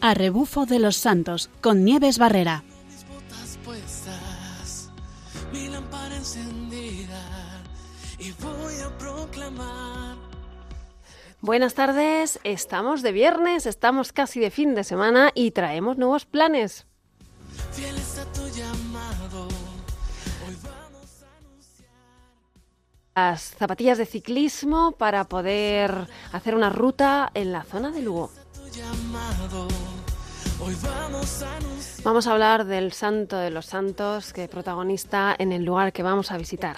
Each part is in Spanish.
a rebufo de los santos con Nieves Barrera. Buenas tardes, estamos de viernes, estamos casi de fin de semana y traemos nuevos planes. Las zapatillas de ciclismo para poder hacer una ruta en la zona de Lugo. Vamos a hablar del Santo de los Santos, que es protagonista en el lugar que vamos a visitar.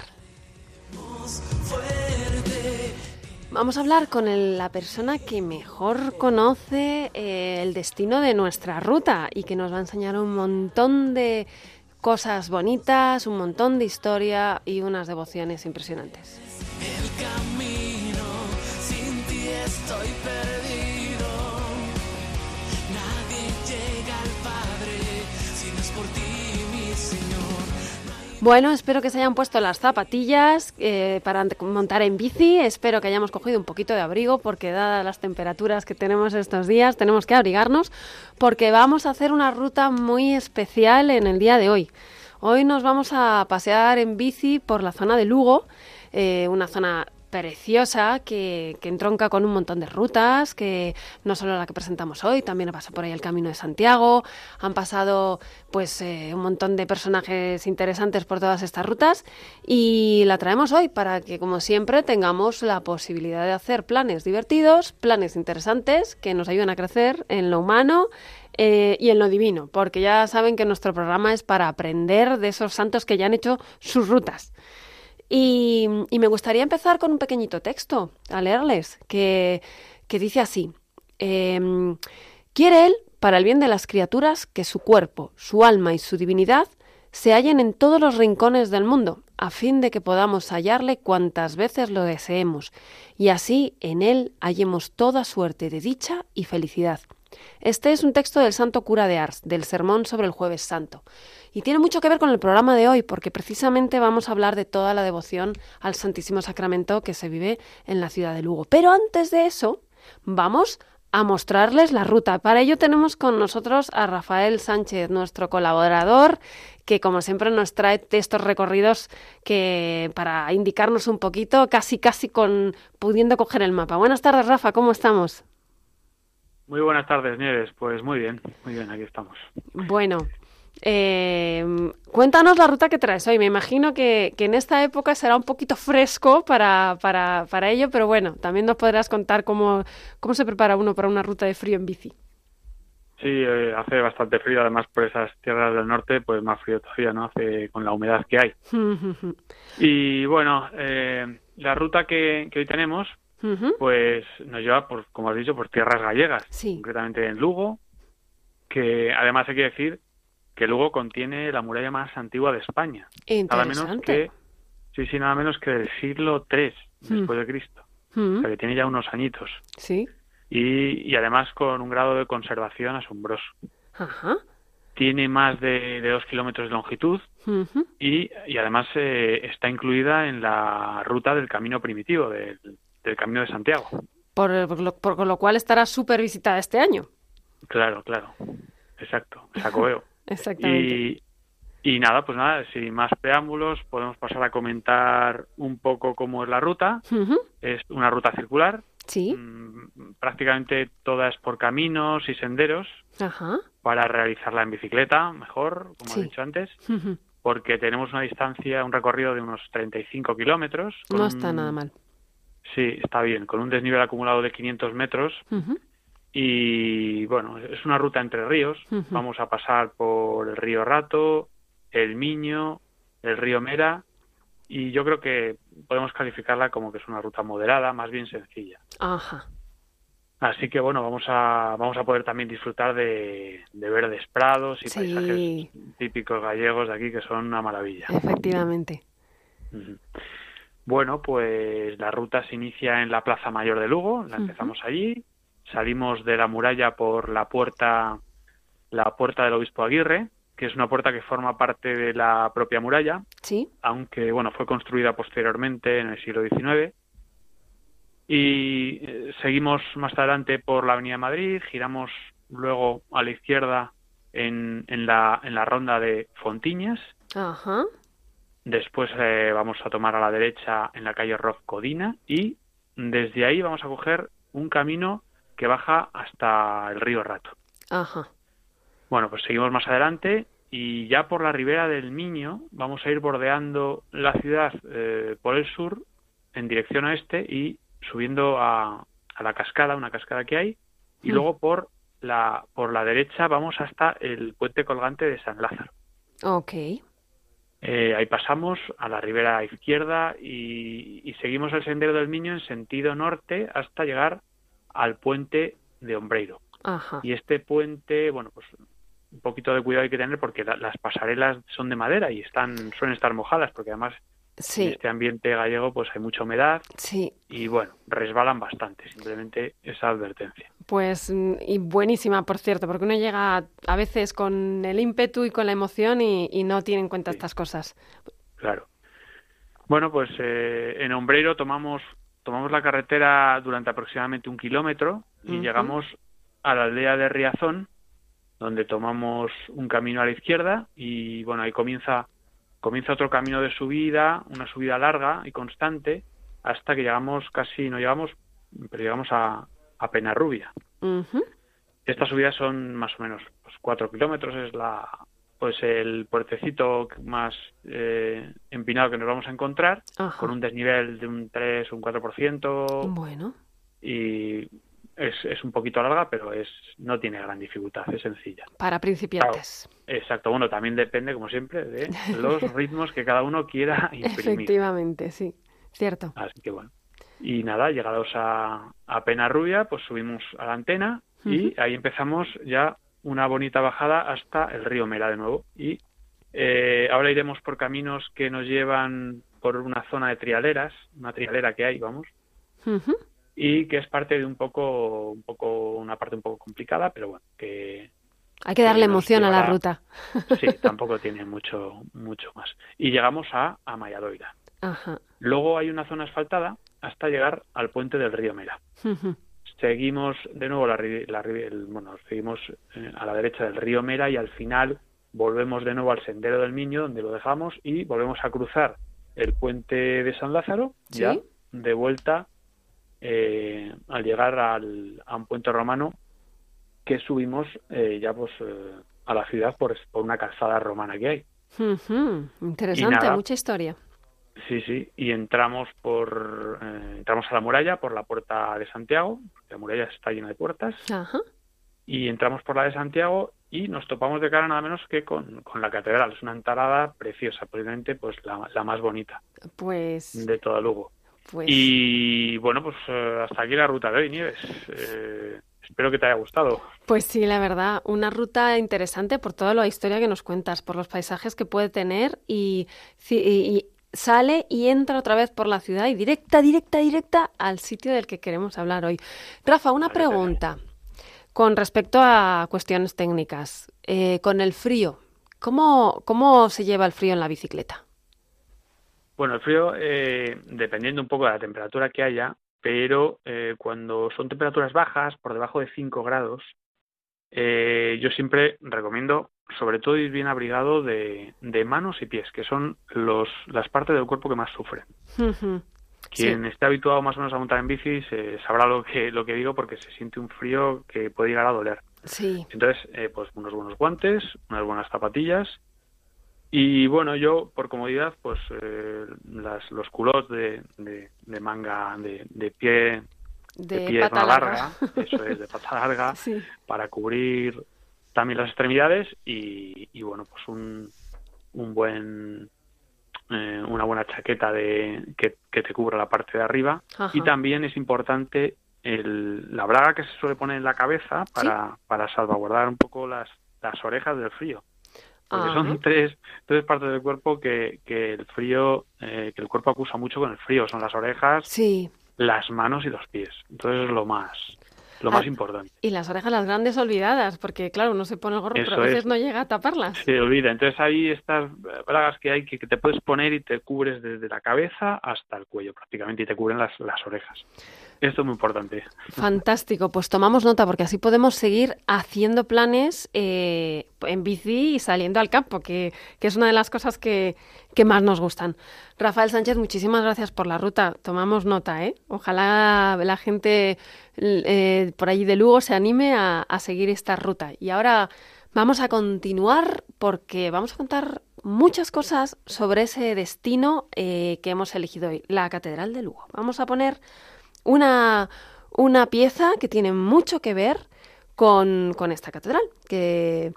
Vamos a hablar con la persona que mejor conoce eh, el destino de nuestra ruta y que nos va a enseñar un montón de cosas bonitas, un montón de historia y unas devociones impresionantes. El Bueno, espero que se hayan puesto las zapatillas eh, para montar en bici. Espero que hayamos cogido un poquito de abrigo porque dadas las temperaturas que tenemos estos días, tenemos que abrigarnos porque vamos a hacer una ruta muy especial en el día de hoy. Hoy nos vamos a pasear en bici por la zona de Lugo, eh, una zona preciosa que, entronca con un montón de rutas, que no solo la que presentamos hoy, también ha pasado por ahí el Camino de Santiago, han pasado pues eh, un montón de personajes interesantes por todas estas rutas y la traemos hoy para que como siempre tengamos la posibilidad de hacer planes divertidos, planes interesantes que nos ayuden a crecer en lo humano, eh, y en lo divino, porque ya saben que nuestro programa es para aprender de esos santos que ya han hecho sus rutas. Y, me gustaría empezar con un pequeñito texto a leerles, que, dice así. Em, quiere él, para el bien de las criaturas, que su cuerpo, su alma y su divinidad se hallen en todos los rincones del mundo, a fin de que podamos hallarle cuantas veces lo deseemos, y así en él hallemos toda suerte de dicha y felicidad. Este es un texto del Santo Cura de Ars, del Sermón sobre el Jueves Santo. Y tiene mucho que ver con el programa de hoy, porque precisamente vamos a hablar de toda la devoción al Santísimo Sacramento que se vive en la ciudad de Lugo. Pero antes de eso, vamos a mostrarles la ruta. Para ello tenemos con nosotros a Rafael Sánchez, nuestro colaborador, que como siempre nos trae estos recorridos que para indicarnos un poquito, casi casi con pudiendo coger el mapa. Buenas tardes, Rafa, ¿cómo estamos? Muy buenas tardes, Nieves. Pues muy bien, muy bien, aquí estamos. Bueno, eh, cuéntanos la ruta que traes hoy. Me imagino que, en esta época será un poquito fresco para, para, para ello, pero bueno, también nos podrás contar cómo, cómo se prepara uno para una ruta de frío en bici. Sí, eh, hace bastante frío, además por esas tierras del norte, pues más frío todavía, ¿no? Hace con la humedad que hay. y bueno, eh, la ruta que, hoy tenemos, pues nos lleva, por, como has dicho, por tierras gallegas, concretamente en Lugo, que además hay que decir que luego contiene la muralla más antigua de España. Nada menos que, sí, sí, nada menos que del siglo III hmm. después de Cristo. Hmm. O sea, que tiene ya unos añitos. Sí. Y, y además con un grado de conservación asombroso. Ajá. Tiene más de, dos kilómetros de longitud y, y, además eh, está incluida en la ruta del camino primitivo, del, del camino de Santiago. Por, lo, por lo cual estará súper visitada este año. Claro, claro. Exacto. Sacobeo. Exactamente. Y, nada, pues nada, sin más preámbulos, podemos pasar a comentar un poco cómo es la ruta. Es una ruta circular. Sí. Mm, prácticamente toda es por caminos y senderos. Para realizarla en bicicleta, mejor, como he dicho antes. Porque tenemos una distancia, un recorrido de unos 35 kilómetros. No está nada mal. Sí, está bien. Con un desnivel acumulado de 500 metros. Y bueno, es una ruta entre ríos. Vamos a pasar por el río Rato, el Miño, el río Mera y yo creo que podemos calificarla como que es una ruta moderada, más bien sencilla. Ajá. Así que bueno, vamos a vamos a poder también disfrutar de, verdes prados y paisajes típicos gallegos de aquí que son una maravilla. Efectivamente. Bueno, pues la ruta se inicia en la Plaza Mayor de Lugo, la empezamos allí, salimos de la muralla por la puerta, la puerta del obispo Aguirre, que es una puerta que forma parte de la propia muralla, sí. aunque bueno fue construida posteriormente en el siglo XIX. Y eh, seguimos más adelante por la Avenida Madrid, giramos luego a la izquierda en, en, la, en la ronda de Fontiñas. Ajá. Después eh, vamos a tomar a la derecha en la calle Rof Codina y desde ahí vamos a coger un camino que baja hasta el río Rato. Ajá. Bueno, pues seguimos más adelante y ya por la ribera del Miño vamos a ir bordeando la ciudad eh, por el sur en dirección oeste y subiendo a, a la cascada, una cascada que hay, y Mm. luego por la, por la derecha vamos hasta el puente colgante de San Lázaro. Ok. Eh, ahí pasamos a la ribera izquierda y, y seguimos el sendero del Miño en sentido norte hasta llegar al puente de Ombreiro. Ajá. Y este puente, bueno, pues un poquito de cuidado hay que tener porque la- las pasarelas son de madera y están suelen estar mojadas porque además en este ambiente gallego pues hay mucha humedad sí. y bueno, resbalan bastante, simplemente esa advertencia. Pues, y buenísima, por cierto, porque uno llega a veces con el ímpetu y con la emoción y, y no tiene en cuenta Sí. estas cosas. Claro. Bueno, pues eh, en Ombreiro tomamos tomamos la carretera durante aproximadamente un kilómetro y llegamos a la aldea de Riazón, donde tomamos un camino a la izquierda y bueno, ahí comienza comienza otro camino de subida, una subida larga y constante, hasta que llegamos casi, no llegamos, pero llegamos a, a Penarrubia. Ujú. Estas subidas son más o menos pues, cuatro kilómetros, es la pues el puertecito más eh, empinado que nos vamos a encontrar, Ajá. con un desnivel de un 3 o un 4%, Bueno, y es, es un poquito larga, pero es no tiene gran dificultad, es sencilla. para principiantes. Exacto, bueno, también depende, como siempre, de los ritmos que cada uno quiera imprimir. Efectivamente, sí. Cierto. Así que bueno. Y nada, llegados a, a Penarrubia, pues subimos a la antena y ahí empezamos ya una bonita bajada hasta el río Mera de nuevo. Y eh, ahora iremos por caminos que nos llevan por una zona de trialeras, una trialera que hay, vamos, y que es parte de un poco, un poco, una parte un poco complicada, pero bueno, que Hay que darle emoción a la ruta. sí, tampoco tiene mucho, mucho más. Y llegamos a, a Mayadoira. Ajá. Luego hay una zona asfaltada hasta llegar al puente del río Mera. Seguimos de nuevo la, el- bueno seguimos eh, a la derecha del río Mera y al final volvemos de nuevo al sendero del Miño donde lo dejamos y volvemos a cruzar el puente de San Lázaro Sí. ya de vuelta eh, al llegar al, a un puente romano que subimos eh, ya pues eh, a la ciudad por, por una calzada romana que hay. Interesante, nada. mucha historia. Sí, sí, y entramos por eh, entramos a la muralla por la puerta de Santiago, la muralla está llena de puertas, Ajá. y entramos por la de Santiago y nos topamos de cara nada menos que con, con la catedral. Es una entalada preciosa, posiblemente pues la, la más bonita Pues, de toda Lugo. pues Y bueno, pues eh, hasta aquí la ruta de hoy, Nieves. Eh, espero que te haya gustado. Pues sí, la verdad, una ruta interesante por toda la historia que nos cuentas, por los paisajes que puede tener y- y sale y entra otra vez por la ciudad y directa, directa, directa al sitio del que queremos hablar hoy. Rafa, una pregunta con respecto a cuestiones técnicas. Eh, con el frío, ¿cómo, ¿cómo se lleva el frío en la bicicleta? Bueno, el frío, eh, dependiendo un poco de la temperatura que haya, pero eh, cuando son temperaturas bajas, por debajo de 5 grados, eh, yo siempre recomiendo, sobre todo, ir bien abrigado de, de manos y pies, que son los, las partes del cuerpo que más sufren. Quien esté habituado más o menos a montar en bici sabrá lo que, lo que digo porque se siente un frío que puede llegar a doler. Sí. Entonces, eh, pues unos buenos guantes, unas buenas zapatillas y bueno, yo por comodidad, pues eh, las, los culottes de, de, de manga de, de pie, de, De pierna larga, larga. eso es, de pata larga, Sí. para cubrir también las extremidades y, y bueno, pues un, un buen eh, una buena chaqueta de que, que te cubra la parte de arriba Ajá. y también es importante el, la braga que se suele poner en la cabeza para, para salvaguardar un poco las, las orejas del frío. Porque Ajá. son tres, tres partes del cuerpo que, que el frío, eh, que el cuerpo acusa mucho con el frío. Son las orejas, Sí. Las manos y los pies. Entonces es lo más, lo más importante. Y las orejas las grandes olvidadas, porque claro, uno se pone el gorro, pero a veces no llega a taparlas. Se olvida. Entonces hay estas bragas que hay que, te puedes poner y te cubres desde la cabeza hasta el cuello prácticamente y te cubren las, las orejas. Esto es muy importante. Fantástico, pues tomamos nota porque así podemos seguir haciendo planes eh, en bici y saliendo al campo, que, que es una de las cosas que, que, más nos gustan. Rafael Sánchez, muchísimas gracias por la ruta. Tomamos nota, ¿eh? Ojalá la gente eh, por allí de Lugo se anime a, a seguir esta ruta. Y ahora vamos a continuar porque vamos a contar muchas cosas sobre ese destino eh, que hemos elegido hoy, la Catedral de Lugo. Vamos a poner una, una pieza que tiene mucho que ver con, con esta catedral, que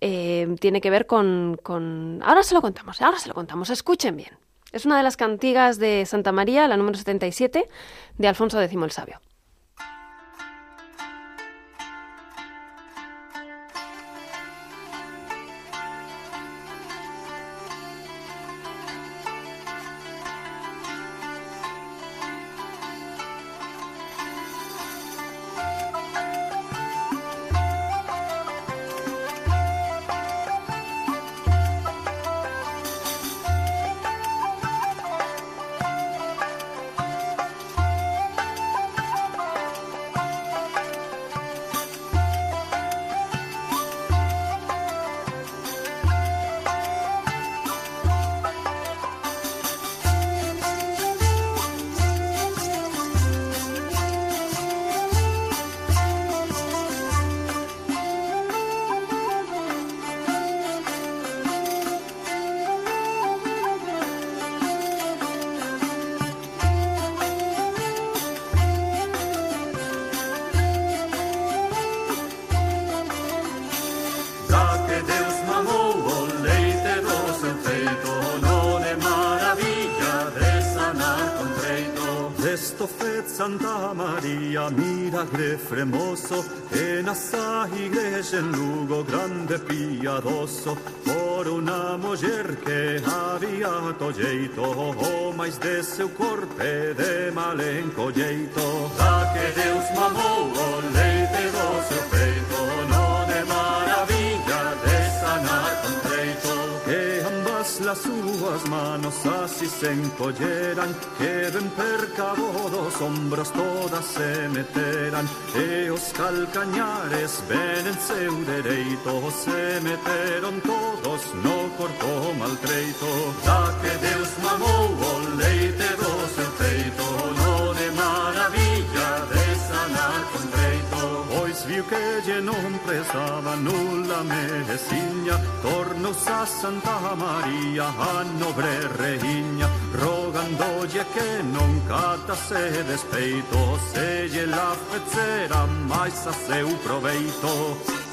eh, tiene que ver con, con... Ahora se lo contamos, ahora se lo contamos, escuchen bien. Es una de las cantigas de Santa María, la número 77, de Alfonso X el Sabio. Santa María, milagre fremoso, en esa iglesia en Lugo, grande piadoso, por una mujer que había tolleito, o oh, mais de seu corpo de malenco jeito, da que Deus mamou o leite do seu las suas manos así se encolleran, que ven percabo dos hombros todas se meterán, e os calcañares ven en seu dereito, se meteron todos no corpo maltreito. Da que Deus mamou o leite Viu que lle non prestaba nula medicina, tornos a Santa María, a nobre reiña, rogandolle que non catase despeito, se la fecera máis a seu proveito.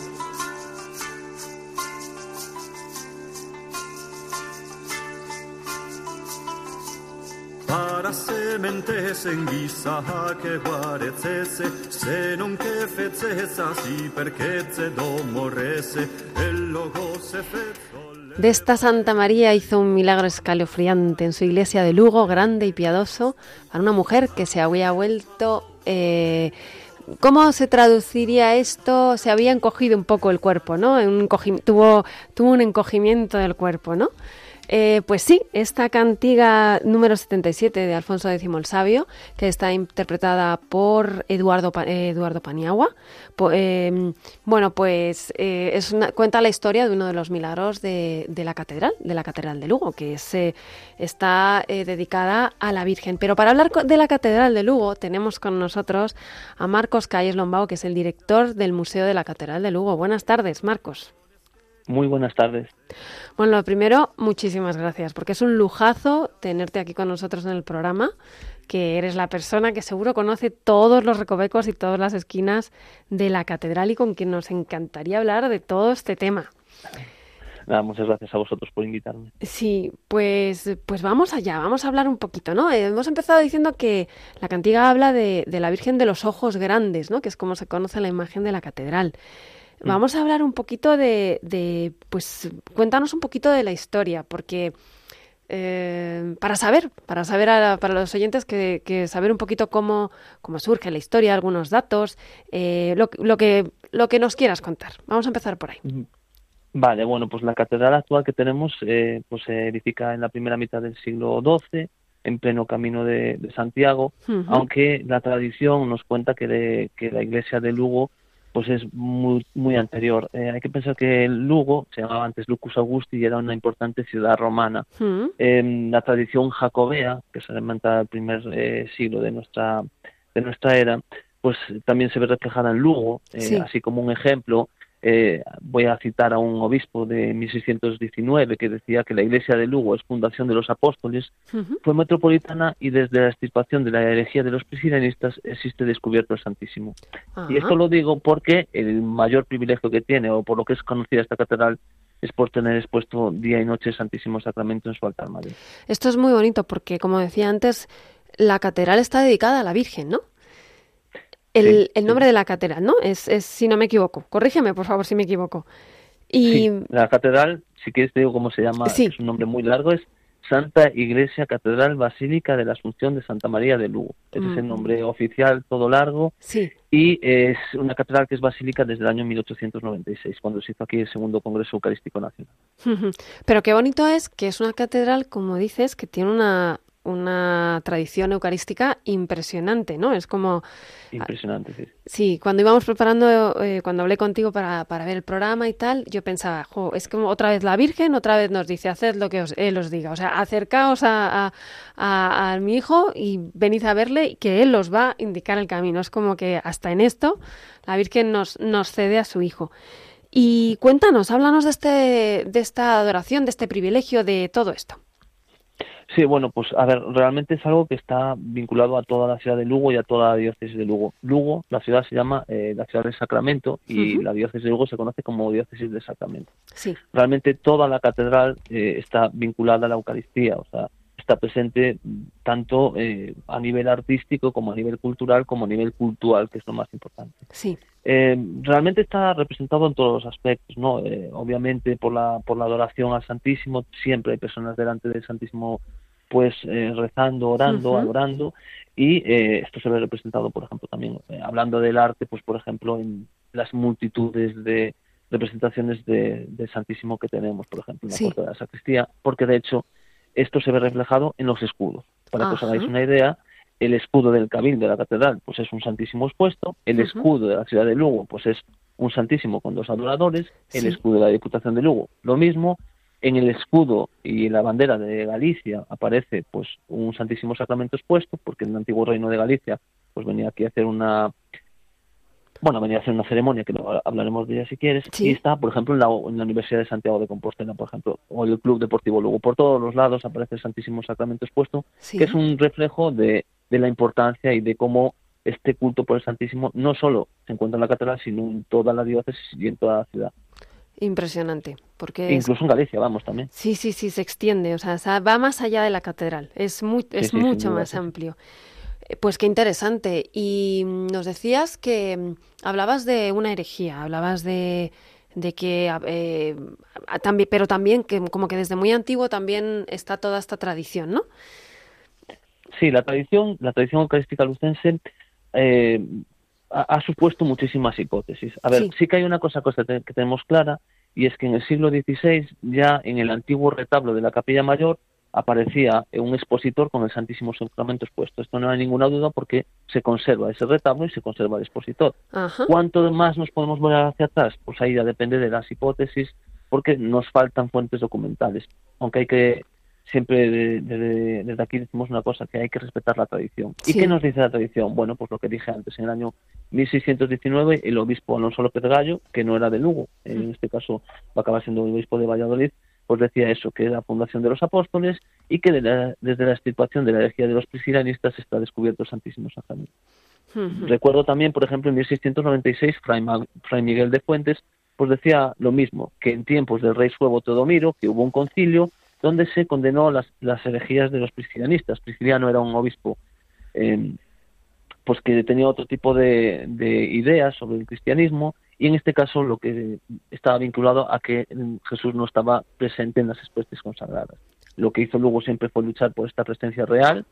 De esta Santa María hizo un milagro escalofriante en su iglesia de Lugo, grande y piadoso, para una mujer que se había vuelto... Eh, ¿Cómo se traduciría esto? Se había encogido un poco el cuerpo, ¿no? Tuvo un encogimiento del cuerpo, ¿no? Eh, pues sí, esta cantiga número 77 de Alfonso X el Sabio, que está interpretada por Eduardo, Eduardo Paniagua, eh, bueno, pues eh, cuenta la historia de uno de los milagros de, la catedral, de la catedral de Lugo, que es, está dedicada a la Virgen. Pero para hablar de la catedral de Lugo tenemos con nosotros a Marcos Calles Lombao, que es el director del Museo de la Catedral de Lugo. Buenas tardes, Marcos. Muy buenas tardes. Bueno, lo primero, muchísimas gracias, porque es un lujazo tenerte aquí con nosotros en el programa, que eres la persona que seguro conoce todos los recovecos y todas las esquinas de la catedral y con quien nos encantaría hablar de todo este tema. Nada, muchas gracias a vosotros por invitarme. Sí, pues, pues vamos allá, vamos a hablar un poquito, ¿no? Eh, hemos empezado diciendo que la cantiga habla de, de la Virgen de los Ojos Grandes, ¿no? Que es como se conoce la imagen de la catedral. Vamos a hablar un poquito de, de, pues, cuéntanos un poquito de la historia, porque eh, para saber, para saber para los oyentes que, saber un poquito cómo, cómo surge la historia, algunos datos, eh, lo, lo, que, lo que nos quieras contar. Vamos a empezar por ahí. Vale, bueno, pues la catedral actual que tenemos eh, pues se edifica en la primera mitad del siglo XII, en pleno camino de, Santiago, aunque la tradición nos cuenta que, que la iglesia de Lugo pues es muy, muy anterior. Eh, hay que pensar que Lugo se llamaba antes Lucus Augusti y era una importante ciudad romana. En la tradición jacobea, que se remonta al primer eh, siglo de nuestra, de nuestra era, pues también se ve reflejada en Lugo, eh, así como un ejemplo eh, voy a citar a un obispo de 1619 que decía que la iglesia de Lugo es fundación de los apóstoles, fue metropolitana y desde la extirpación de la herejía de los priscilanistas existe descubierto el Santísimo. Y esto lo digo porque el mayor privilegio que tiene, o por lo que es conocida esta catedral, es por tener expuesto día y noche el Santísimo Sacramento en su altar mayor. Esto es muy bonito porque, como decía antes, la catedral está dedicada a la Virgen, ¿no? El, el nombre de la catedral, ¿no? Es, es, si no me equivoco. Corrígeme, por favor, si me equivoco. Y... la catedral, si quieres te digo cómo se llama, es un nombre muy largo, es Santa Iglesia Catedral Basílica de la Asunción de Santa María de Lugo. Ese es el mm. nombre oficial, todo largo. Sí. Y es una catedral que es basílica desde el año 1896, cuando se hizo aquí el segundo Congreso Eucarístico Nacional. Pero qué bonito es que es una catedral, como dices, que tiene una, una tradición eucarística impresionante, ¿no? Es como... Impresionante, sí. Sí, cuando íbamos preparando, eh, cuando hablé contigo para, para, ver el programa y tal, yo pensaba, jo, es como otra vez la Virgen, otra vez nos dice, haced lo que os, Él os diga. O sea, acercaos a, a, a, mi hijo y venid a verle y que Él os va a indicar el camino. Es como que hasta en esto la Virgen nos, nos cede a su hijo. Y cuéntanos, háblanos de, este, de esta adoración, de este privilegio, de todo esto. Sí, bueno, pues a ver, realmente es algo que está vinculado a toda la ciudad de Lugo y a toda la diócesis de Lugo. Lugo, la ciudad se llama eh, la ciudad de Sacramento y la diócesis de Lugo se conoce como diócesis de Sacramento. Sí. Realmente toda la catedral eh, está vinculada a la Eucaristía, o sea, está presente tanto eh, a nivel artístico como a nivel cultural como a nivel cultural, que es lo más importante. Sí. realmente está representado en todos los aspectos, ¿no? obviamente por la por la adoración al Santísimo siempre hay personas delante del Santísimo pues eh, rezando, orando, adorando y eh, esto se ve representado, por ejemplo, también eh, hablando del arte, pues por ejemplo en las multitudes de representaciones de, Santísimo que tenemos, por ejemplo, en la puerta de la sacristía, porque de hecho esto se ve reflejado en los escudos. Para que os hagáis una idea, el escudo del cabildo de la catedral pues es un Santísimo expuesto, el escudo de la ciudad de Lugo pues es un Santísimo con dos adoradores, el escudo de la Diputación de Lugo lo mismo, en el escudo y en la bandera de Galicia aparece pues un Santísimo Sacramento expuesto, porque en el antiguo reino de Galicia pues venía aquí a hacer una bueno, venía a hacer una ceremonia que hablaremos de ella si quieres, y está, por ejemplo, en la, Universidad de Santiago de Compostela, por ejemplo, o el Club Deportivo Lugo. Por todos los lados aparece el Santísimo Sacramento expuesto, que es un reflejo de, de la importancia y de cómo este culto por el Santísimo no solo se encuentra en la catedral, sino en toda la diócesis y en toda la ciudad. Impresionante, porque incluso en Galicia vamos también. Sí, sí, sí, se extiende, o sea, va más allá de la catedral, es muy, es mucho más amplio. Eh, pues qué interesante. Y mm, nos decías que mm, hablabas de una herejía, hablabas de, de que eh, también, pero también que como que desde muy antiguo también está toda esta tradición, ¿no? Sí, la tradición, la tradición eucarística lucense eh, ha, supuesto muchísimas hipótesis. A ver, sí. que hay una cosa que tenemos clara, y es que en el siglo XVI, ya en el antiguo retablo de la capilla mayor, aparecía un expositor con el Santísimo Sacramento expuesto. Esto no hay ninguna duda porque se conserva ese retablo y se conserva el expositor. ¿Cuánto más nos podemos volver hacia atrás? Pues ahí ya depende de las hipótesis porque nos faltan fuentes documentales. Aunque hay que siempre desde, aquí decimos una cosa, que hay que respetar la tradición. ¿Y qué nos dice la tradición? Bueno, pues lo que dije antes, en el año 1619 el obispo Alonso López Gallo, que no era de Lugo, en este caso va a acabar siendo el obispo de Valladolid, pues decía eso, que es la fundación de los apóstoles y que desde la extirpación de la herejía de los priscilanistas está descubierto el Santísimo Sacramento. Recuerdo también, por ejemplo, en 1696, Fray, Fray Miguel de Fuentes, pues decía lo mismo, que en tiempos del rey Suevo Teodomiro, que hubo un concilio donde se condenó las, las herejías de los priscilianistas. Prisciliano era un obispo em, pues que tenía otro tipo de, ideas sobre el cristianismo y en este caso lo que estaba vinculado a que Jesús no estaba presente en las especies consagradas. lo que hizo luego siempre fue luchar por esta presencia real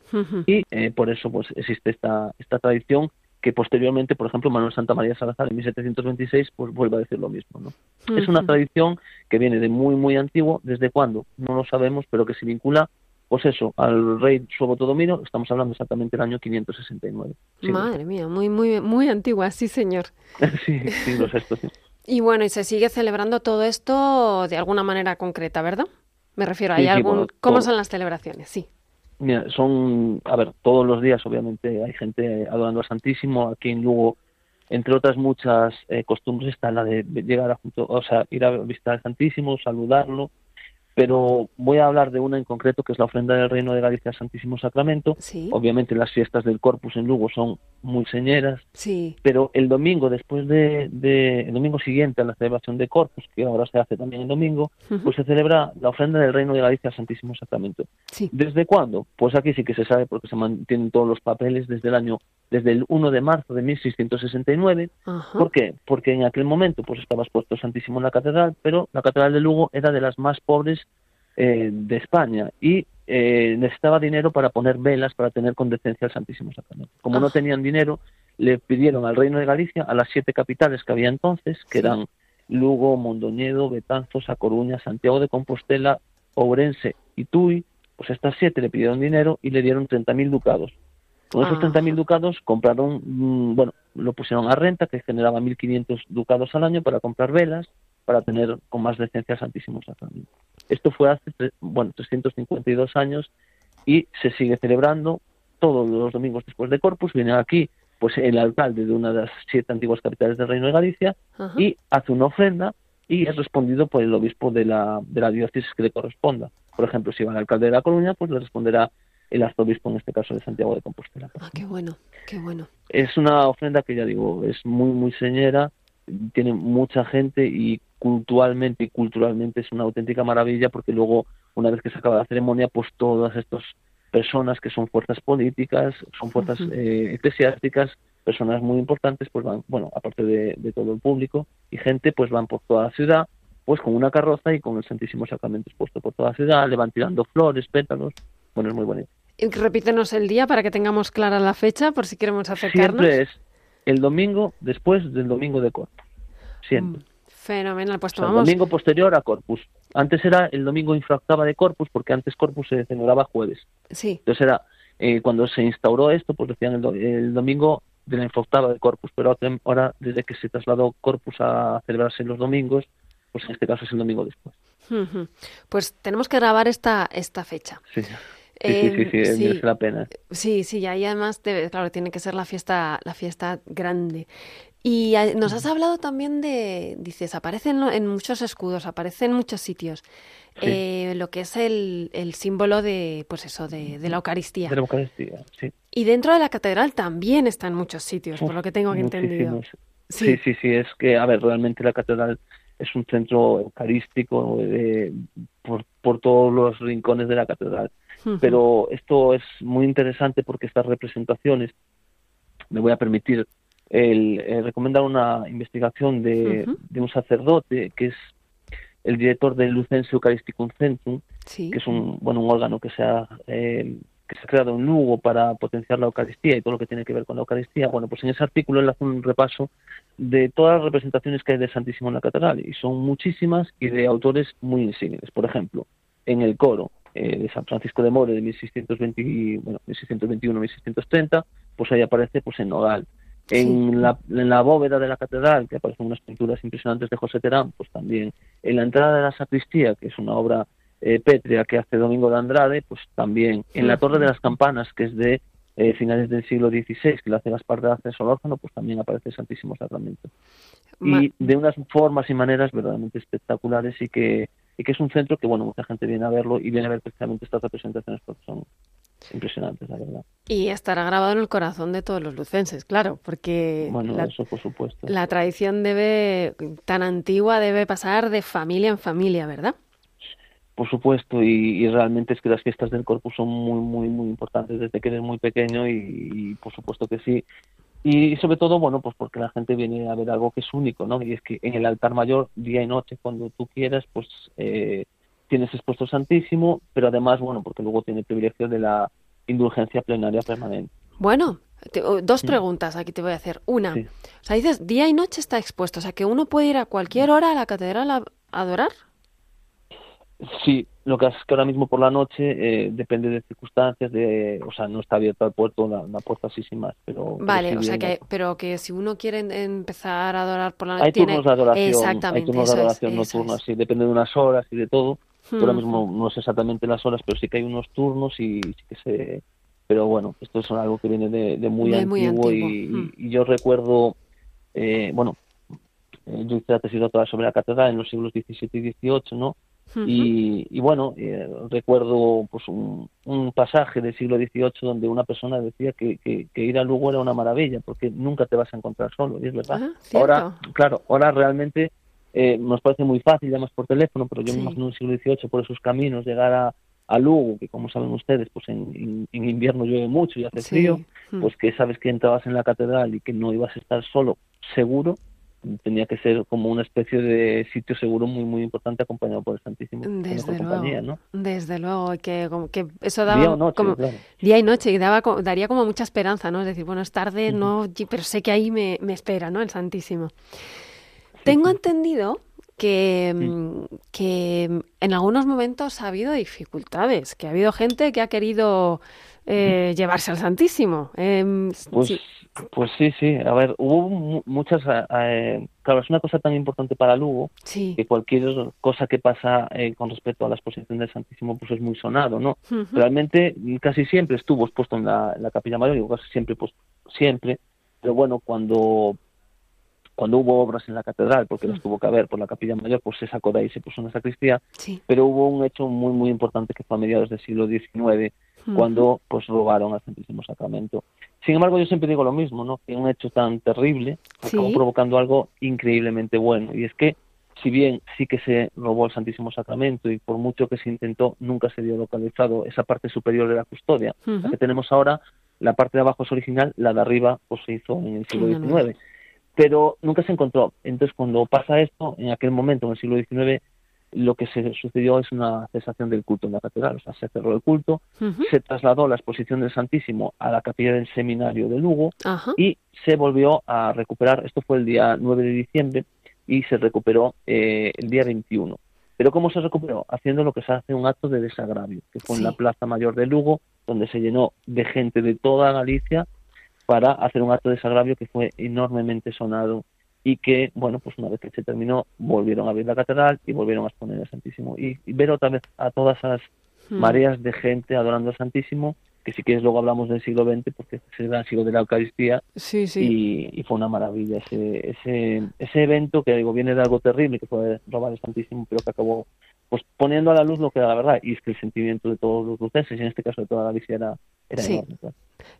y eh, por eso pues existe esta, esta tradición que posteriormente, por ejemplo, Manuel Santa María Salazar en 1726 pues vuelve a decir lo mismo. ¿no? Es una tradición que viene de muy, muy antiguo. ¿Desde cuándo? No lo sabemos, pero que se vincula pues eso, al rey Subotodomiro, estamos hablando exactamente del año 569. Madre mía, muy, muy, muy antigua, sí, señor. sí, sí, lo sí. Y bueno, y se sigue celebrando todo esto de alguna manera concreta, ¿verdad? Me refiero, ¿hay algún... ¿Cómo son las celebraciones? Sí. Mira, son, a ver, todos los días obviamente hay gente adorando al Santísimo, aquí en Lugo, entre otras muchas eh, costumbres está la de llegar a junto, o sea, ir a visitar al Santísimo, saludarlo, pero voy a hablar de una en concreto que es la ofrenda del Reino de Galicia al Santísimo Sacramento. Obviamente las fiestas del Corpus en Lugo son muy señeras, sí. pero el domingo después de, el domingo siguiente a la celebración de Corpus, que ahora se hace también el domingo, pues se celebra la ofrenda del Reino de Galicia al Santísimo Sacramento. ¿Desde cuándo? Pues aquí sí que se sabe porque se mantienen todos los papeles desde el año desde el 1 de marzo de 1669. ¿Por qué? Porque en aquel momento pues estaba expuesto Santísimo en la catedral, pero la catedral de Lugo era de las más pobres eh, de España y eh, necesitaba dinero para poner velas para tener con decencia al Santísimo Sacramento. Como no ah. tenían dinero, le pidieron al Reino de Galicia, a las siete capitales que había entonces, que eran Lugo, Mondoñedo, Betanzos, A Coruña, Santiago de Compostela, Ourense y Tui, pues estas siete le pidieron dinero y le dieron 30.000 ducados. Con esos 30.000 ducados compraron, mm, bueno, lo pusieron a renta, que generaba 1.500 ducados al año para comprar velas, para tener con más decencia Santísimo Sacramento. Esto fue hace, bueno, 352 años y se sigue celebrando todos los domingos después de Corpus. Viene aquí pues el alcalde de una de las siete antiguas capitales del Reino de Galicia y hace una ofrenda y es respondido por el obispo de la, de la diócesis que le corresponda. Por ejemplo, si va el alcalde de La Coruña, pues le responderá el arzobispo, en este caso de Santiago de Compostela. Ah, qué bueno, qué bueno. Es una ofrenda que ya digo, es muy, muy señera, tiene mucha gente y culturalmente y culturalmente es una auténtica maravilla porque luego, una vez que se acaba la ceremonia, pues todas estas personas que son fuerzas políticas, son fuerzas eh, eclesiásticas, personas muy importantes, pues van, bueno, aparte de, de, todo el público y gente, pues van por toda la ciudad, pues con una carroza y con el Santísimo Sacramento expuesto por toda la ciudad, le van tirando flores, pétalos, bueno, es muy bonito. Repítenos el día para que tengamos clara la fecha, por si queremos acercarnos. Siempre es el domingo después del domingo de Corpus. Siempre. Mm, fenomenal, pues El domingo posterior a Corpus. Antes era el domingo infractaba de Corpus, porque antes Corpus se celebraba jueves. Sí. Entonces era, eh, cuando se instauró esto, pues decían el, domingo de la infractaba de Corpus, pero ahora, desde que se trasladó Corpus a celebrarse los domingos, pues en este caso es el domingo después. Pues tenemos que grabar esta, esta fecha. Sí. Sí, sí, sí, sí, merece la pena. Sí, sí, y además, claro, tiene que ser la fiesta, la fiesta grande. Y nos has hablado también de, dices, aparecen en muchos escudos, aparece en muchos sitios, eh, lo que es el, el, símbolo de, pues eso, de, de, la Eucaristía. De la Eucaristía, sí. Y dentro de la catedral también está en muchos sitios, por lo que tengo entendido. Sí. sí, sí, es que, a ver, realmente la catedral es un centro eucarístico eh, por, por todos los rincones de la catedral. Pero esto es muy interesante porque estas representaciones, me voy a permitir el, eh, recomendar una investigación de, un sacerdote que es el director del Lucense Eucharisticum Centrum, que es un, bueno, un órgano que se, ha, eh, que se ha creado en Lugo para potenciar la Eucaristía y todo lo que tiene que ver con la Eucaristía. Bueno, pues en ese artículo él hace un repaso de todas las representaciones que hay de Santísimo en la Catedral, y son muchísimas y de autores muy insignes. Por ejemplo, en el coro, eh, de San Francisco de More de 1620, bueno, 1621-1630, pues ahí aparece pues en Nogal. En, la, en la bóveda de la catedral, que aparecen unas pinturas impresionantes de José Terán, pues también. En la entrada de la sacristía, que es una obra eh, pétrea que hace Domingo de Andrade, pues también. En la Torre de las Campanas, que es de eh, finales del siglo XVI, que lo hace Gaspar de Arce Solórzano, pues también aparece el Santísimo Sacramento. Y de unas formas y maneras verdaderamente espectaculares y que y que es un centro que, bueno, mucha gente viene a verlo y viene a ver precisamente estas representaciones porque son impresionantes, la verdad. Y estará grabado en el corazón de todos los lucenses, claro, porque bueno, la, eso por supuesto. la tradición debe, tan antigua, debe pasar de familia en familia, ¿verdad? Por supuesto, y, realmente es que las fiestas del Corpus son muy, muy, muy importantes desde que eres muy pequeño y por supuesto que sí. Y sobre todo, bueno, pues porque la gente viene a ver algo que es único, ¿no? Y es que en el altar mayor, día y noche, cuando tú quieras, pues eh, tienes expuesto Santísimo, pero además, bueno, porque luego tiene el privilegio de la indulgencia plenaria permanente. Bueno, dos preguntas aquí te voy a hacer. Una, o sea, dices, día y noche está expuesto, o sea, que uno puede ir a cualquier hora a la catedral a adorar. Sí, lo que es que ahora mismo por la noche eh, depende de circunstancias, de, o sea, no está abierto al puerto, la, puerta así sin más, pero... Vale, o sea, que, pero que si uno quiere empezar a adorar por la noche... Hay turnos de adoración, exactamente, hay turnos de adoración nocturnos, sí, depende de unas horas y de todo. Ahora mismo no sé exactamente las horas, pero sí que hay unos turnos y sí que se... Pero bueno, esto es algo que viene de, muy, antiguo, Y, yo recuerdo, eh, bueno, eh, yo hice la tesis doctoral sobre la catedral en los siglos XVII y XVIII, ¿no? Y, bueno, eh, recuerdo pues un, pasaje del siglo XVIII donde una persona decía que, que, ir a Lugo era una maravilla porque nunca te vas a encontrar solo, y es verdad. Ah, ahora, claro, ahora realmente eh, nos parece muy fácil, llamas por teléfono, pero yo me imagino en el siglo XVIII por esos caminos llegar a, a Lugo, que como saben ustedes, pues en, invierno llueve mucho y hace frío, pues que sabes que entrabas en la catedral y que no ibas a estar solo, seguro, tenía que ser como una especie de sitio seguro muy muy importante acompañado por el Santísimo desde luego. ¿no? desde luego que, que eso daba día, como, día y noche y daba daría como mucha esperanza no es decir bueno es tarde no pero sé que ahí me, me espera no el Santísimo. Tengo entendido que, mm, que en algunos momentos ha habido dificultades que ha habido gente que ha querido eh, llevarse al Santísimo eh, pues pues sí, sí. A ver, hubo muchas. Eh, eh, claro, es una cosa tan importante para Lugo que cualquier cosa que pasa eh, con respecto a la exposición del Santísimo pues es muy sonado, ¿no? Realmente casi siempre estuvo expuesto en la, Capilla Mayor, digo casi siempre, pues siempre. Pero bueno, cuando cuando hubo obras en la catedral, porque las tuvo que haber por la capilla mayor, pues se sacó de ahí, se puso una sacristía, pero hubo un hecho muy, muy importante que fue a mediados del siglo XIX, cuando pues robaron al Santísimo Sacramento. Sin embargo, yo siempre digo lo mismo, ¿no? Que un hecho tan terrible acabó provocando algo increíblemente bueno. Y es que, si bien sí que se robó el Santísimo Sacramento y por mucho que se intentó, nunca se dio localizado esa parte superior de la custodia. La que tenemos ahora, la parte de abajo es original, la de arriba pues se hizo en el siglo XIX. Pero nunca se encontró. Entonces, cuando pasa esto, en aquel momento, en el siglo XIX, lo que se sucedió es una cesación del culto en la catedral, o sea, se cerró el culto, se trasladó la exposición del Santísimo a la capilla del seminario de Lugo y se volvió a recuperar, esto fue el día 9 de diciembre y se recuperó eh, el día 21. Pero ¿cómo se recuperó? Haciendo lo que se hace un acto de desagravio, que fue en la Plaza Mayor de Lugo, donde se llenó de gente de toda Galicia para hacer un acto de desagravio que fue enormemente sonado y que, bueno, pues una vez que se terminó, volvieron a abrir la catedral y volvieron a exponer el Santísimo. Y, ver otra vez a todas esas hmm. mareas de gente adorando al Santísimo, que si quieres luego hablamos del siglo XX, porque es el siglo de la Eucaristía, sí, sí. Y, fue una maravilla ese, ese, ese evento que digo viene de algo terrible, que fue robar el Santísimo, pero que acabó pues poniendo a la luz lo que era la verdad, y es que el sentimiento de todos los luceses, y en este caso de toda la Galicia, era, enorme.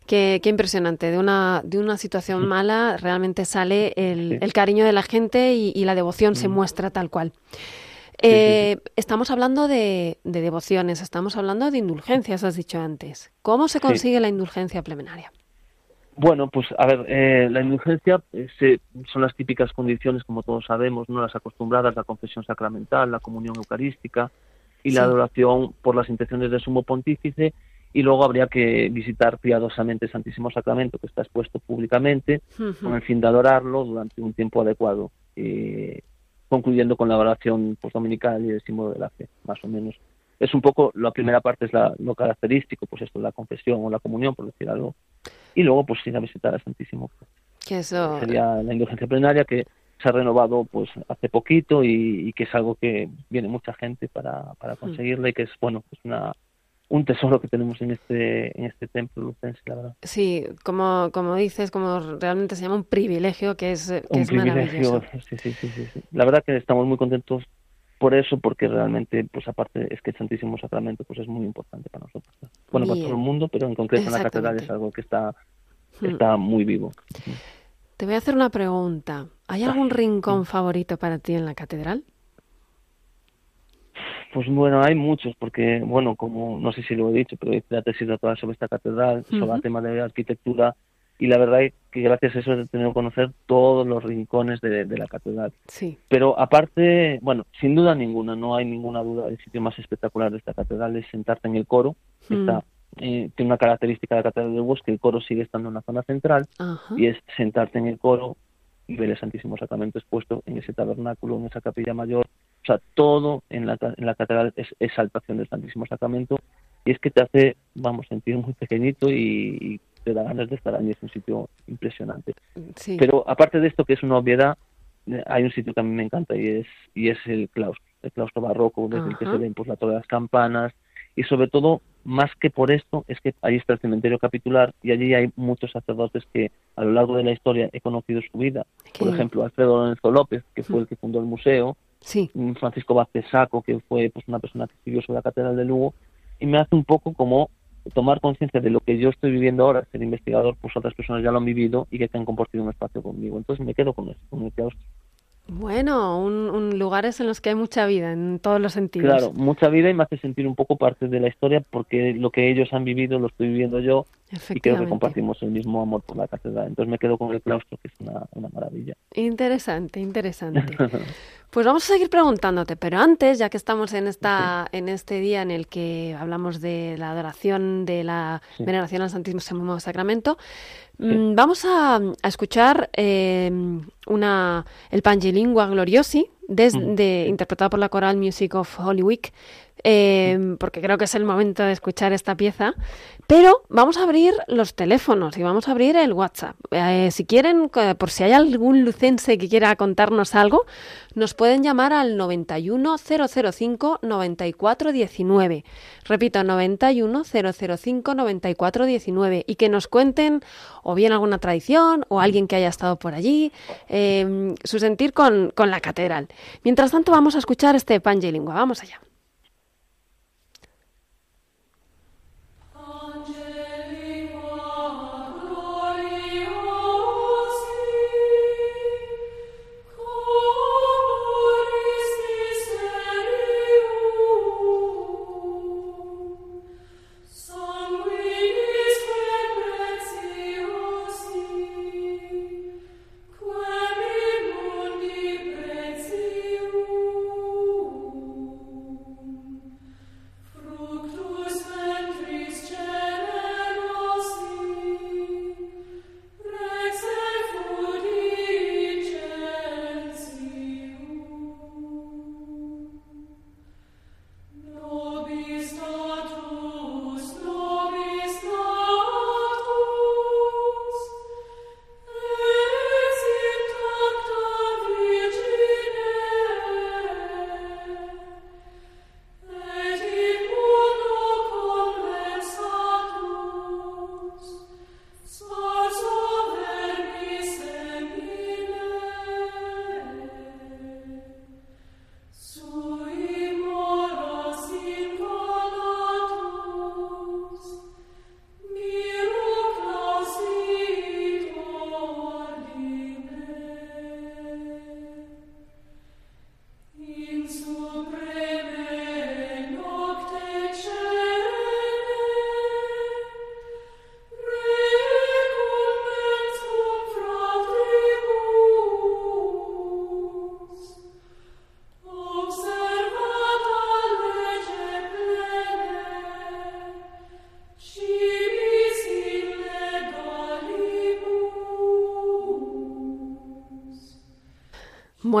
Qué, impresionante. De una, de una situación mala realmente sale el, cariño de la gente y, la devoción se mm. muestra tal cual. Eh, estamos hablando de, devociones, estamos hablando de indulgencias, has dicho antes. ¿Cómo se consigue la indulgencia plemenaria? Bueno, pues a ver, eh, la indulgencia eh, son las típicas condiciones, como todos sabemos, no las acostumbradas, la confesión sacramental, la comunión eucarística y la adoración por las intenciones del sumo pontífice y luego habría que visitar piadosamente el Santísimo Sacramento, que está expuesto públicamente, con el fin de adorarlo durante un tiempo adecuado, eh, concluyendo con la oración dominical y el símbolo de la fe, más o menos. Es un poco, la primera parte es lo característico, pues esto, la confesión o la comunión, por decir algo, y luego pues ir a visitar al Santísimo. Que eso... Sería la indulgencia plenaria que se ha renovado pues hace poquito y, que es algo que viene mucha gente para, para conseguirla y que es, bueno, es una un tesoro que tenemos en este en este templo lucense, la verdad. Sí, como, como dices, como realmente se llama un privilegio que es, que es maravilloso. Sí, sí, sí, sí, La verdad que estamos muy contentos por eso, porque realmente, pues aparte es que el Santísimo Sacramento pues es muy importante para nosotros. Bueno, para todo el mundo, pero en concreto en la catedral es algo que está, hmm. está muy vivo. Te voy a hacer una pregunta. ¿Hay algún rincón favorito para ti en la catedral? Pues bueno, hay muchos, porque, bueno, como no sé si lo he dicho, pero hice la tesis doctoral sobre esta catedral, sobre el tema de arquitectura, y la verdad es que gracias a eso he tenido que conocer todos los rincones de, la catedral. Sí. Pero aparte, bueno, sin duda ninguna, no hay ninguna duda, el sitio más espectacular de esta catedral es sentarte en el coro, mm. está eh, tiene una característica de la Catedral del Bosque, el coro sigue estando en la zona central y es sentarte en el coro y ver el Santísimo Sacramento expuesto en ese tabernáculo, en esa capilla mayor. O sea, todo en la, en la catedral es exaltación del Santísimo Sacramento y es que te hace, vamos, sentir muy pequeñito y, te da ganas de estar ahí. Es un sitio impresionante. Pero aparte de esto, que es una obviedad, eh, hay un sitio que a mí me encanta y es, y es el claustro, el claustro barroco, desde el que se ven pues, la torre de las campanas y sobre todo más que por esto, es que ahí está el cementerio capitular y allí hay muchos sacerdotes que a lo largo de la historia he conocido su vida. Por ejemplo, Alfredo Lorenzo López, que fue el que fundó el museo, sí. Mm, Francisco Vázquez Saco, que fue pues, una persona que escribió sobre la Catedral de Lugo, y me hace un poco como tomar conciencia de lo que yo estoy viviendo ahora, ser investigador, pues otras personas ya lo han vivido y que han compartido un espacio conmigo. Entonces me quedo con eso, con el claustro. Bueno, un, lugares en los que hay mucha vida en todos los sentidos. Claro, mucha vida y me hace sentir un poco parte de la historia porque lo que ellos han vivido lo estoy viviendo yo y creo que compartimos el mismo amor por la catedral. Entonces me quedo con el claustro, que es una, una maravilla. Interesante, interesante. pues vamos a seguir preguntándote, pero antes, ya que estamos en esta en este día en el que hablamos de la adoración, de la veneración al Santísimo Sacramento, Mm, vamos a, escuchar eh, una, el Pangilingua Gloriosi, desde, interpretado por la Coral Music of Holy Week, eh, porque creo que es el momento de escuchar esta pieza. Pero vamos a abrir los teléfonos y vamos a abrir el WhatsApp. Eh, si quieren, por si hay algún lucense que quiera contarnos algo, nos pueden llamar al 91005 9419. Repito, 91005 9419 y que nos cuenten o bien alguna tradición o alguien que haya estado por allí, eh, su sentir con, con la catedral. Mientras tanto, vamos a escuchar este Pangelingua. Vamos allá.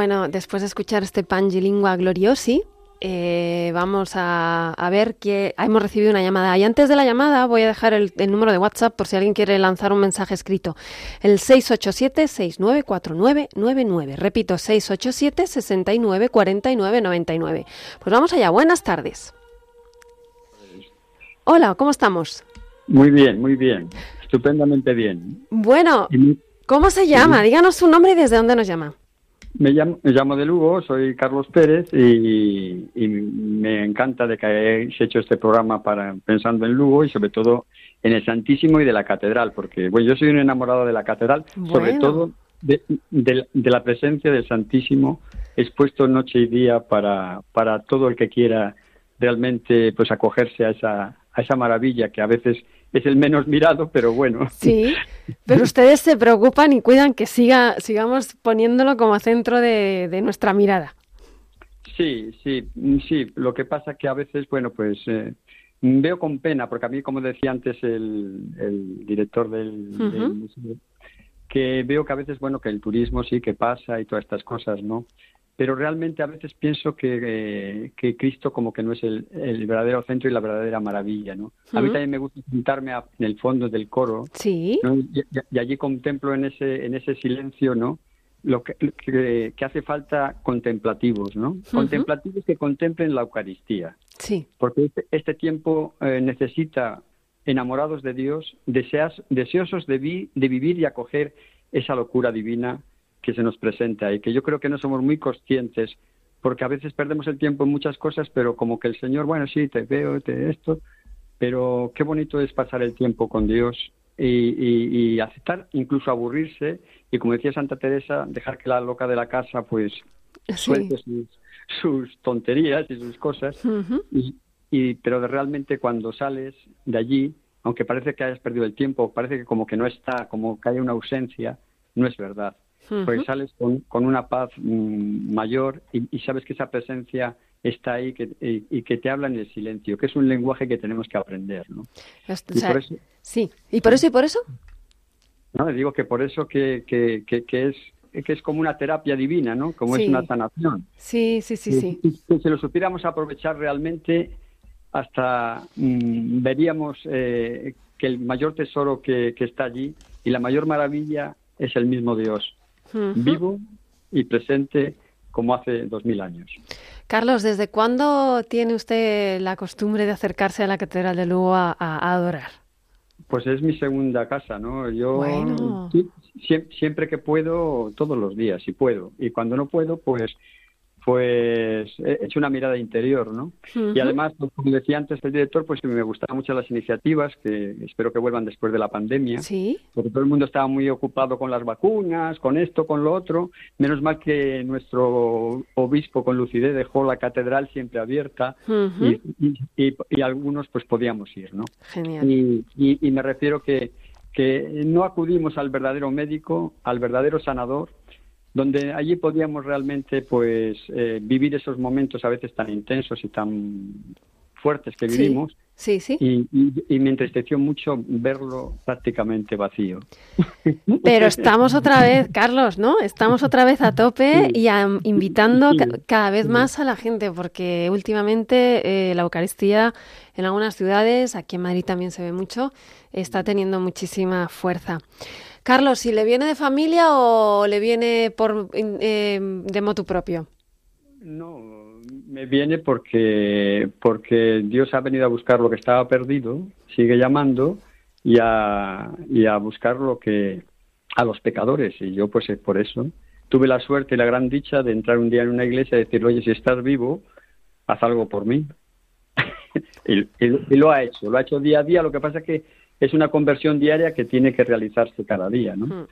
Bueno, después de escuchar este Pangilingua Gloriosi, eh, vamos a, ver que hemos recibido una llamada. Y antes de la llamada voy a dejar el, número de WhatsApp por si alguien quiere lanzar un mensaje escrito. El 687-694999. Repito, 687-694999. Pues vamos allá. Buenas tardes. Hola, ¿cómo estamos? Muy bien, muy bien. Estupendamente bien. Bueno, ¿cómo se llama? Díganos su nombre y desde dónde nos llama. Me llamo, me llamo de Lugo, soy Carlos Pérez y, me encanta de que hayáis hecho este programa para pensando en Lugo y sobre todo en el Santísimo y de la Catedral, porque bueno, yo soy un enamorado de la Catedral, sobre todo de, la presencia del Santísimo expuesto noche y día para, para todo el que quiera realmente pues acogerse a esa, a esa maravilla que a veces es el menos mirado, pero bueno. Sí, pero ustedes se preocupan y cuidan que siga, sigamos poniéndolo como centro de, nuestra mirada. Sí, sí, sí. Lo que pasa que a veces, bueno, pues eh, veo con pena, porque a mí, como decía antes el, director del, museo, que veo que a veces, bueno, que el turismo sí que pasa y todas estas cosas, ¿no? Pero realmente a veces pienso que, que Cristo como que no es el, el, verdadero centro y la verdadera maravilla, ¿no? A mí también me gusta sentarme en el fondo del coro, sí. y, allí contemplo en ese en ese silencio, ¿no? Lo que, que, hace falta contemplativos, ¿no? Contemplativos que contemplen la Eucaristía. Sí. Porque este, este tiempo eh, necesita enamorados de Dios, deseas, deseosos de, de vivir y acoger esa locura divina que se nos presenta y que yo creo que no somos muy conscientes porque a veces perdemos el tiempo en muchas cosas, pero como que el Señor, bueno, sí, te veo, te esto, pero qué bonito es pasar el tiempo con Dios y, aceptar, incluso aburrirse y como decía Santa Teresa, dejar que la loca de la casa pues suelte sus, tonterías y sus cosas, y, y, pero realmente cuando sales de allí, aunque parece que hayas perdido el tiempo, parece que como que no está, como que hay una ausencia, no es verdad pues sales con, con una paz mm, mayor y, sabes que esa presencia está ahí que, y, que te habla en el silencio, que es un lenguaje que tenemos que aprender, ¿no? sí, ¿y por eso y por eso? No, digo que por eso que, que, que, es que es como una terapia divina, ¿no? Como es una sanación. Sí, sí, sí, sí. Si, si lo supiéramos aprovechar realmente, hasta mm, veríamos eh, que el mayor tesoro que, que está allí y la mayor maravilla es el mismo Dios vivo y presente como hace dos mil años. Carlos, ¿desde cuándo tiene usted la costumbre de acercarse a la Catedral de Lugo a, adorar? Pues es mi segunda casa, ¿no? Yo siempre que puedo, todos los días, si puedo. Y cuando no puedo, pues pues he hecho una mirada interior, ¿no? Y además, como decía antes el director, pues me gustaban mucho las iniciativas, que espero que vuelvan después de la pandemia, ¿Sí? porque todo el mundo estaba muy ocupado con las vacunas, con esto, con lo otro. Menos mal que nuestro obispo con lucidez dejó la catedral siempre abierta y, algunos pues podíamos ir, ¿no? Genial. Y, me refiero que, que no acudimos al verdadero médico, al verdadero sanador, donde allí podíamos realmente pues eh, vivir esos momentos a veces tan intensos y tan fuertes que vivimos. Sí, sí. Y, me entristeció mucho verlo prácticamente vacío. Pero estamos otra vez, Carlos, ¿no? Estamos otra vez a tope y invitando cada vez más a la gente, porque últimamente eh, la Eucaristía en algunas ciudades, aquí en Madrid también se ve mucho, está teniendo muchísima fuerza. Carlos, ¿si le viene de familia o le viene por eh, de motu propio? No, me viene porque porque Dios ha venido a buscar lo que estaba perdido, sigue llamando y a, y a buscar lo que a los pecadores y yo pues por eso tuve la suerte y la gran dicha de entrar un día en una iglesia y decirle, oye, si estás vivo, haz algo por mí. y, y, lo ha hecho, lo ha hecho día a día. Lo que pasa es que es una conversión diaria que tiene que realizarse cada día, ¿no? Hmm.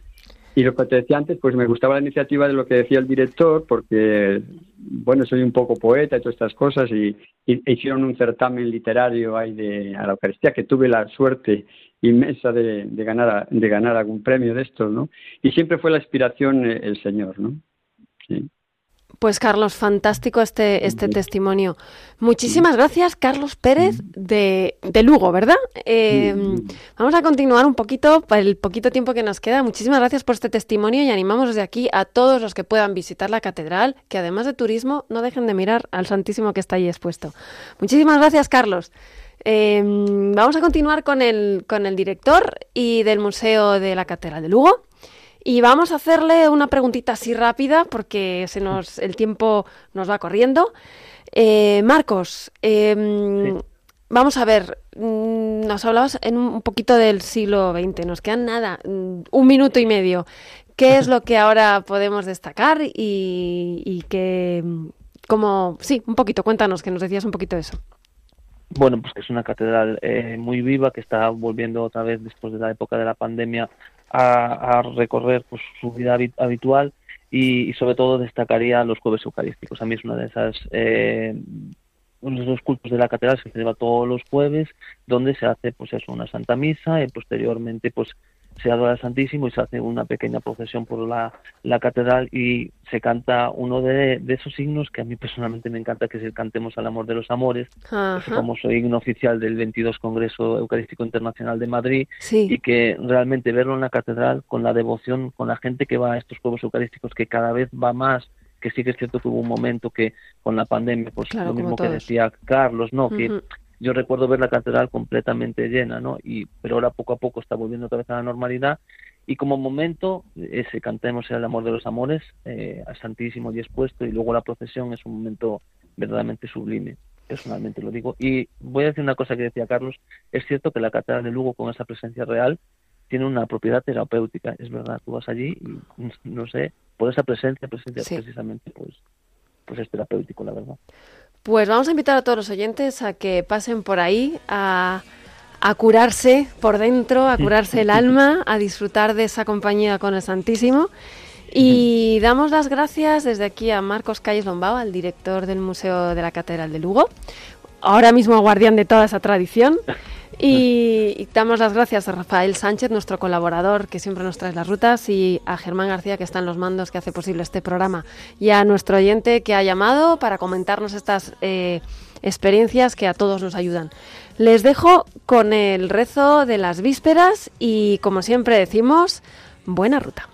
Y lo que te decía antes, pues me gustaba la iniciativa de lo que decía el director, porque, bueno, soy un poco poeta y todas estas cosas, y, hicieron un certamen literario ahí de a la Eucaristía, que tuve la suerte inmensa de, de, ganar, de ganar algún premio de estos, ¿no? Y siempre fue la inspiración eh, el Señor, ¿no? Sí. Pues Carlos, fantástico este, este testimonio. Muchísimas gracias, Carlos Pérez de, de Lugo, ¿verdad? Eh, vamos a continuar un poquito, para el poquito tiempo que nos queda. Muchísimas gracias por este testimonio y animamos desde aquí a todos los que puedan visitar la catedral, que además de turismo, no dejen de mirar al Santísimo que está ahí expuesto. Muchísimas gracias, Carlos. Eh, vamos a continuar con el, con el director y del Museo de la Catedral de Lugo. Y vamos a hacerle una preguntita así rápida porque se nos, el tiempo nos va corriendo. Eh, Marcos, em, vamos a ver, mm, nos hablabas en un poquito del siglo XX, nos quedan nada, mm, un minuto y medio. ¿Qué es lo que ahora podemos destacar y, y que, como, sí, un poquito, cuéntanos, que nos decías un poquito de eso. Bueno, pues que es una catedral eh, muy viva que está volviendo otra vez después de la época de la pandemia a, recorrer pues, su vida habitual y, sobre todo destacaría los jueves eucarísticos. A mí es una de esas eh, los cultos de la catedral se celebra todos los jueves, donde se hace pues eso, una santa misa y posteriormente pues se adora al Santísimo y se hace una pequeña procesión por la, la catedral y se canta uno de, de, esos himnos que a mí personalmente me encanta, que es el Cantemos al Amor de los Amores, Ajá. el famoso himno oficial del 22 Congreso Eucarístico Internacional de Madrid sí. y que realmente verlo en la catedral con la devoción, con la gente que va a estos juegos eucarísticos, que cada vez va más que sí que es cierto que hubo un momento que con la pandemia, pues claro, lo mismo que decía Carlos, ¿no? Uh -huh. Que yo recuerdo ver la catedral completamente llena, ¿no? Y, pero ahora poco a poco está volviendo otra vez a la normalidad. Y como momento ese cantemos el amor de los amores eh, al Santísimo y expuesto y luego la procesión es un momento verdaderamente sublime personalmente lo digo. Y voy a decir una cosa que decía Carlos. Es cierto que la catedral de Lugo con esa presencia real tiene una propiedad terapéutica es verdad. Tú vas allí y no sé por esa presencia presencia sí. precisamente pues pues es terapéutico la verdad pues vamos a invitar a todos los oyentes a que pasen por ahí a, a curarse por dentro, a curarse el alma, a disfrutar de esa compañía con el Santísimo. Y damos las gracias desde aquí a Marcos Calles Lombao, al director del Museo de la Catedral de Lugo, ahora mismo guardián de toda esa tradición. Y, damos las gracias a Rafael Sánchez, nuestro colaborador que siempre nos trae las rutas, y a Germán García, que está en los mandos, que hace posible este programa, y a nuestro oyente que ha llamado para comentarnos estas eh, experiencias que a todos nos ayudan. Les dejo con el rezo de las vísperas y, como siempre decimos, buena ruta.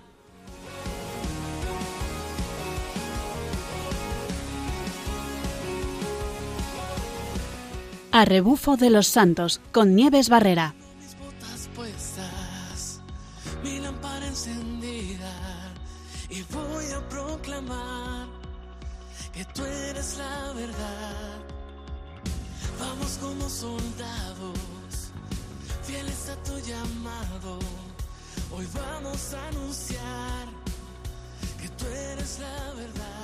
A rebufo de los santos con Nieves Barrera. Mis botas puestas, mi lámpara encendida y voy a proclamar que tú eres la verdad. Vamos como soldados, fieles a tu llamado. Hoy vamos a anunciar que tú eres la verdad.